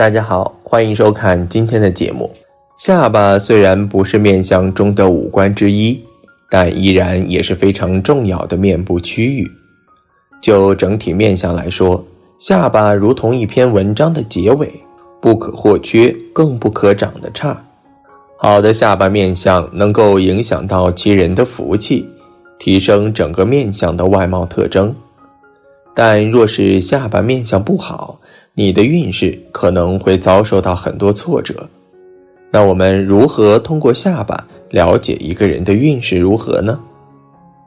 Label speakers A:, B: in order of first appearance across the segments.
A: 大家好，欢迎收看今天的节目。下巴虽然不是面相中的五官之一，但依然也是非常重要的面部区域。就整体面相来说，下巴如同一篇文章的结尾，不可或缺，更不可长得差。好的下巴面相能够影响到其人的福气，提升整个面相的外貌特征。但若是下巴面相不好，你的运势可能会遭受到很多挫折。那我们如何通过下巴了解一个人的运势如何呢？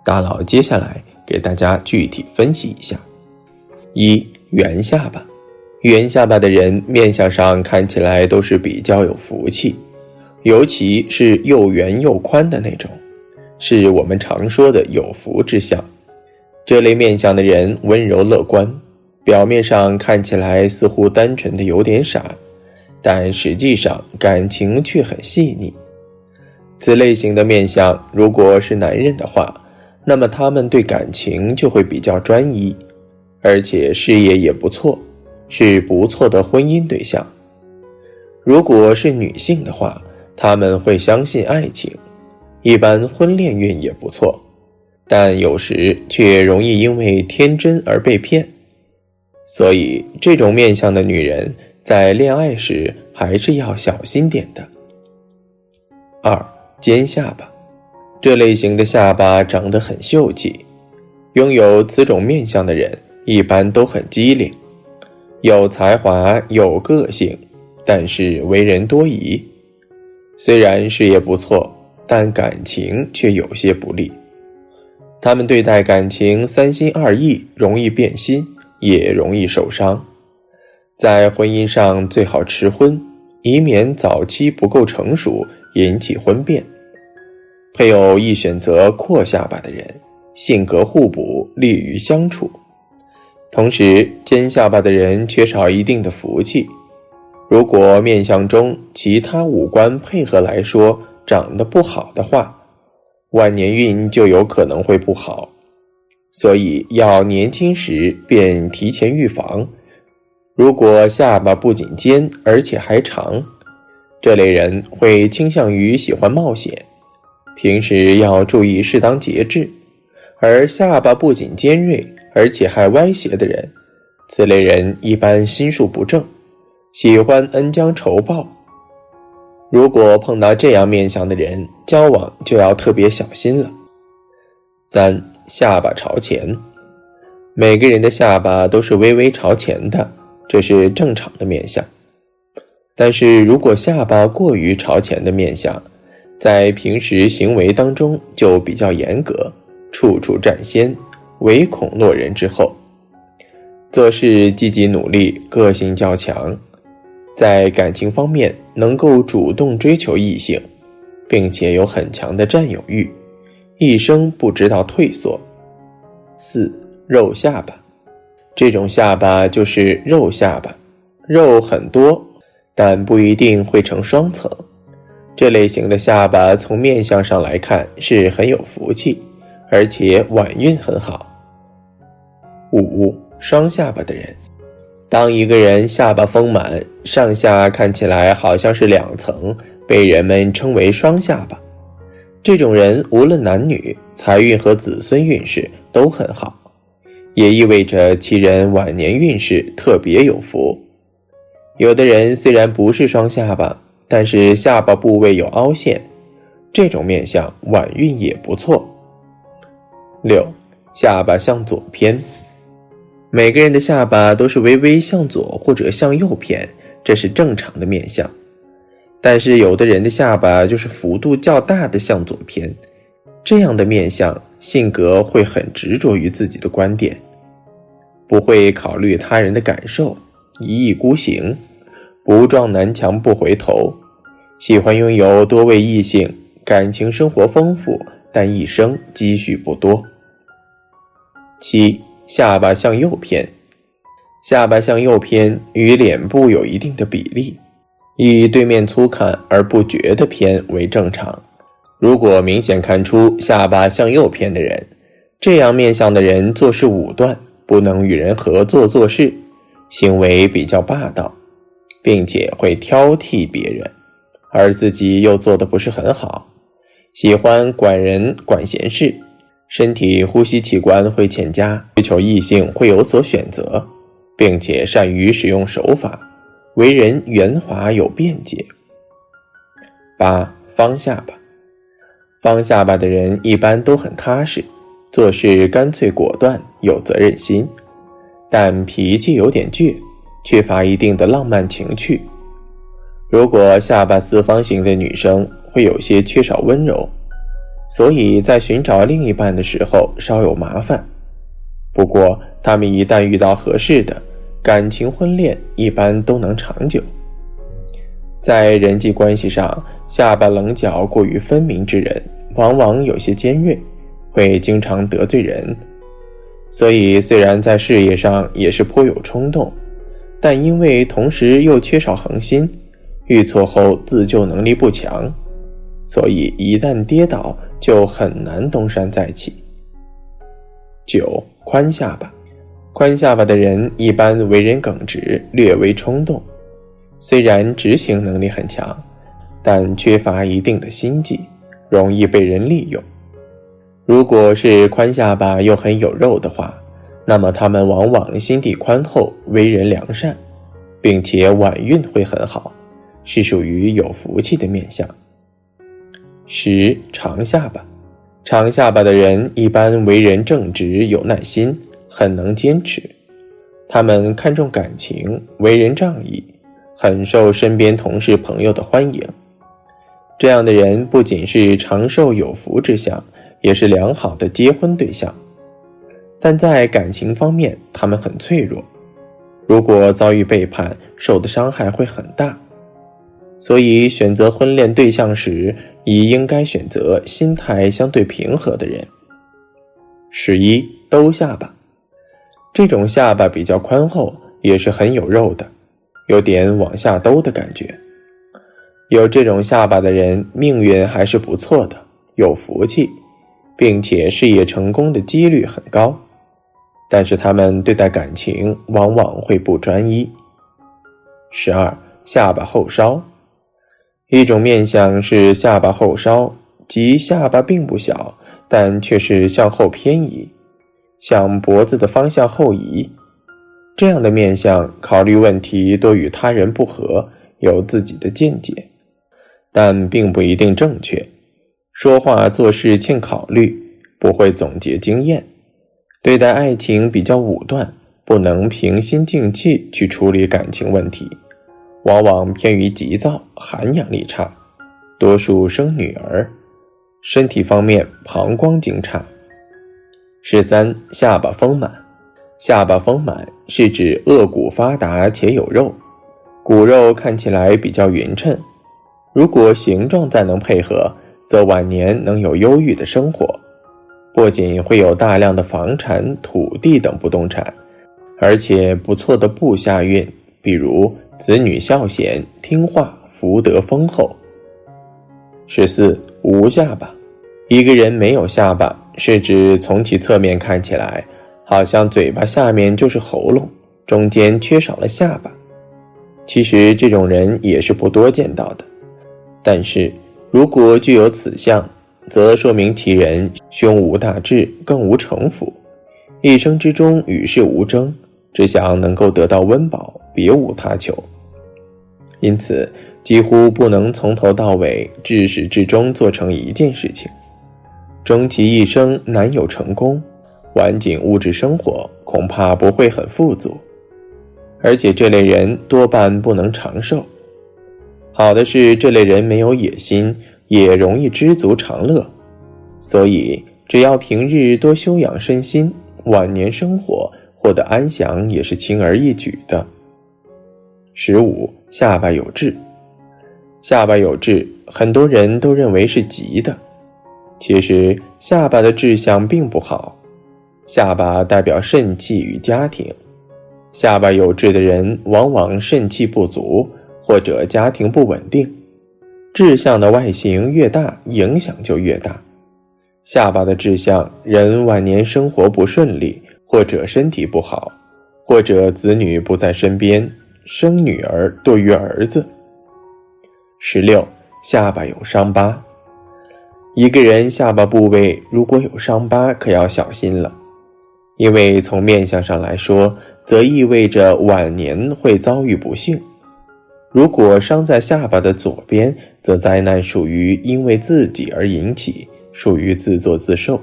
A: 大佬接下来给大家具体分析一下：一、圆下巴，圆下巴的人面相上看起来都是比较有福气，尤其是又圆又宽的那种，是我们常说的有福之相。这类面相的人温柔乐观。表面上看起来似乎单纯的有点傻，但实际上感情却很细腻。此类型的面相，如果是男人的话，那么他们对感情就会比较专一，而且事业也不错，是不错的婚姻对象。如果是女性的话，他们会相信爱情，一般婚恋运也不错，但有时却容易因为天真而被骗。所以，这种面相的女人在恋爱时还是要小心点的。二尖下巴，这类型的下巴长得很秀气，拥有此种面相的人一般都很机灵，有才华，有个性，但是为人多疑。虽然事业不错，但感情却有些不利。他们对待感情三心二意，容易变心。也容易受伤，在婚姻上最好迟婚，以免早期不够成熟引起婚变。配偶易选择阔下巴的人，性格互补，利于相处。同时，尖下巴的人缺少一定的福气。如果面相中其他五官配合来说长得不好的话，晚年运就有可能会不好。所以要年轻时便提前预防。如果下巴不仅尖，而且还长，这类人会倾向于喜欢冒险，平时要注意适当节制。而下巴不仅尖锐，而且还歪斜的人，此类人一般心术不正，喜欢恩将仇报。如果碰到这样面相的人，交往就要特别小心了。三。下巴朝前，每个人的下巴都是微微朝前的，这是正常的面相。但是如果下巴过于朝前的面相，在平时行为当中就比较严格，处处占先，唯恐落人之后。做事积极努力，个性较强，在感情方面能够主动追求异性，并且有很强的占有欲。一生不知道退缩。四肉下巴，这种下巴就是肉下巴，肉很多，但不一定会成双层。这类型的下巴从面相上来看是很有福气，而且晚运很好。五双下巴的人，当一个人下巴丰满，上下看起来好像是两层，被人们称为双下巴。这种人无论男女，财运和子孙运势都很好，也意味着其人晚年运势特别有福。有的人虽然不是双下巴，但是下巴部位有凹陷，这种面相晚运也不错。六，下巴向左偏，每个人的下巴都是微微向左或者向右偏，这是正常的面相。但是有的人的下巴就是幅度较大的向左偏，这样的面相，性格会很执着于自己的观点，不会考虑他人的感受，一意孤行，不撞南墙不回头，喜欢拥有多位异性，感情生活丰富，但一生积蓄不多。七下巴向右偏，下巴向右偏与脸部有一定的比例，以对面粗看而不觉得偏为正常。如果明显看出下巴向右偏的人，这样面相的人做事武断，不能与人合作做事，行为比较霸道，并且会挑剔别人，而自己又做的不是很好，喜欢管人管闲事，身体呼吸器官会欠佳，追求异性会有所选择，并且善于使用手法，为人圆滑有辩解。八方下巴。方下巴的人一般都很踏实，做事干脆果断，有责任心，但脾气有点倔，缺乏一定的浪漫情趣。如果下巴四方形的女生会有些缺少温柔，所以在寻找另一半的时候稍有麻烦。不过，他们一旦遇到合适的，感情婚恋一般都能长久。在人际关系上，下巴棱角过于分明之人。往往有些尖锐，会经常得罪人，所以虽然在事业上也是颇有冲动，但因为同时又缺少恒心，遇挫后自救能力不强，所以一旦跌倒就很难东山再起。九宽下巴，宽下巴的人一般为人耿直，略微冲动，虽然执行能力很强，但缺乏一定的心计。容易被人利用。如果是宽下巴又很有肉的话，那么他们往往心地宽厚，为人良善，并且晚运会很好，是属于有福气的面相。十长下巴，长下巴的人一般为人正直，有耐心，很能坚持。他们看重感情，为人仗义，很受身边同事朋友的欢迎。这样的人不仅是长寿有福之相，也是良好的结婚对象。但在感情方面，他们很脆弱，如果遭遇背叛，受的伤害会很大。所以，选择婚恋对象时，宜应该选择心态相对平和的人。十一兜下巴，这种下巴比较宽厚，也是很有肉的，有点往下兜的感觉。有这种下巴的人，命运还是不错的，有福气，并且事业成功的几率很高。但是他们对待感情往往会不专一。十二，下巴后稍，一种面相是下巴后稍，即下巴并不小，但却是向后偏移，向脖子的方向后移。这样的面相，考虑问题多与他人不合，有自己的见解。但并不一定正确，说话做事欠考虑，不会总结经验，对待爱情比较武断，不能平心静气去处理感情问题，往往偏于急躁，涵养力差，多数生女儿，身体方面膀胱经差。十三，下巴丰满，下巴丰满是指颚骨发达且有肉，骨肉看起来比较匀称。如果形状再能配合，则晚年能有优裕的生活，不仅会有大量的房产、土地等不动产，而且不错的部下运，比如子女孝贤、听话、福德丰厚。十四无下巴，一个人没有下巴，是指从其侧面看起来，好像嘴巴下面就是喉咙，中间缺少了下巴。其实这种人也是不多见到的。但是，如果具有此相，则说明其人胸无大志，更无城府，一生之中与世无争，只想能够得到温饱，别无他求。因此，几乎不能从头到尾、至始至终做成一件事情，终其一生难有成功，晚景物质生活恐怕不会很富足，而且这类人多半不能长寿。好的是，这类人没有野心，也容易知足常乐，所以只要平日多修养身心，晚年生活获得安详也是轻而易举的。十五，下巴有痣，下巴有痣，很多人都认为是吉的，其实下巴的志向并不好。下巴代表肾气与家庭，下巴有痣的人往往肾气不足或者家庭不稳定，志向的外形越大，影响就越大。下巴的志向，人晚年生活不顺利，或者身体不好，或者子女不在身边，生女儿多于儿子。十六，下巴有伤疤，一个人下巴部位如果有伤疤，可要小心了。因为从面相上来说，则意味着晚年会遭遇不幸。如果伤在下巴的左边，则灾难属于因为自己而引起，属于自作自受；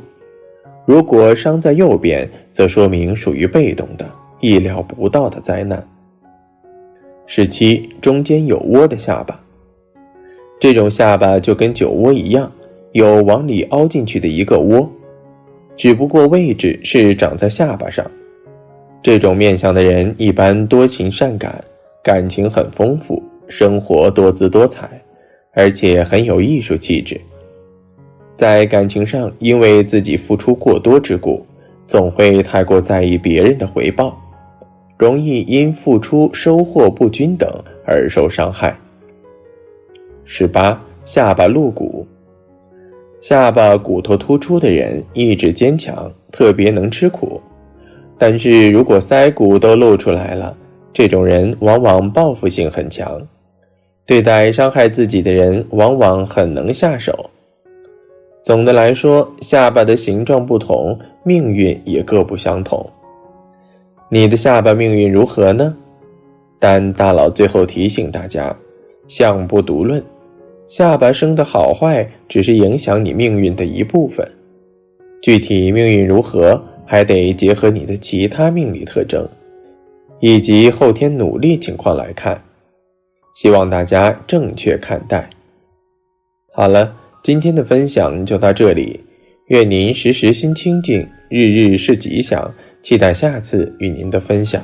A: 如果伤在右边，则说明属于被动的、意料不到的灾难。十七，中间有窝的下巴，这种下巴就跟酒窝一样，有往里凹进去的一个窝。只不过位置是长在下巴上，这种面相的人一般多情善感，感情很丰富，生活多姿多彩，而且很有艺术气质。在感情上，因为自己付出过多之故，总会太过在意别人的回报，容易因付出收获不均等而受伤害。十八，下巴露骨。下巴骨头突出的人意志坚强，特别能吃苦。但是如果腮骨都露出来了，这种人往往报复性很强，对待伤害自己的人往往很能下手。总的来说，下巴的形状不同，命运也各不相同。你的下巴命运如何呢？但大佬最后提醒大家：相不独论。下半生的好坏只是影响你命运的一部分，具体命运如何，还得结合你的其他命理特征，以及后天努力情况来看。希望大家正确看待。好了，今天的分享就到这里，愿您时时心清静，日日是吉祥，期待下次与您的分享。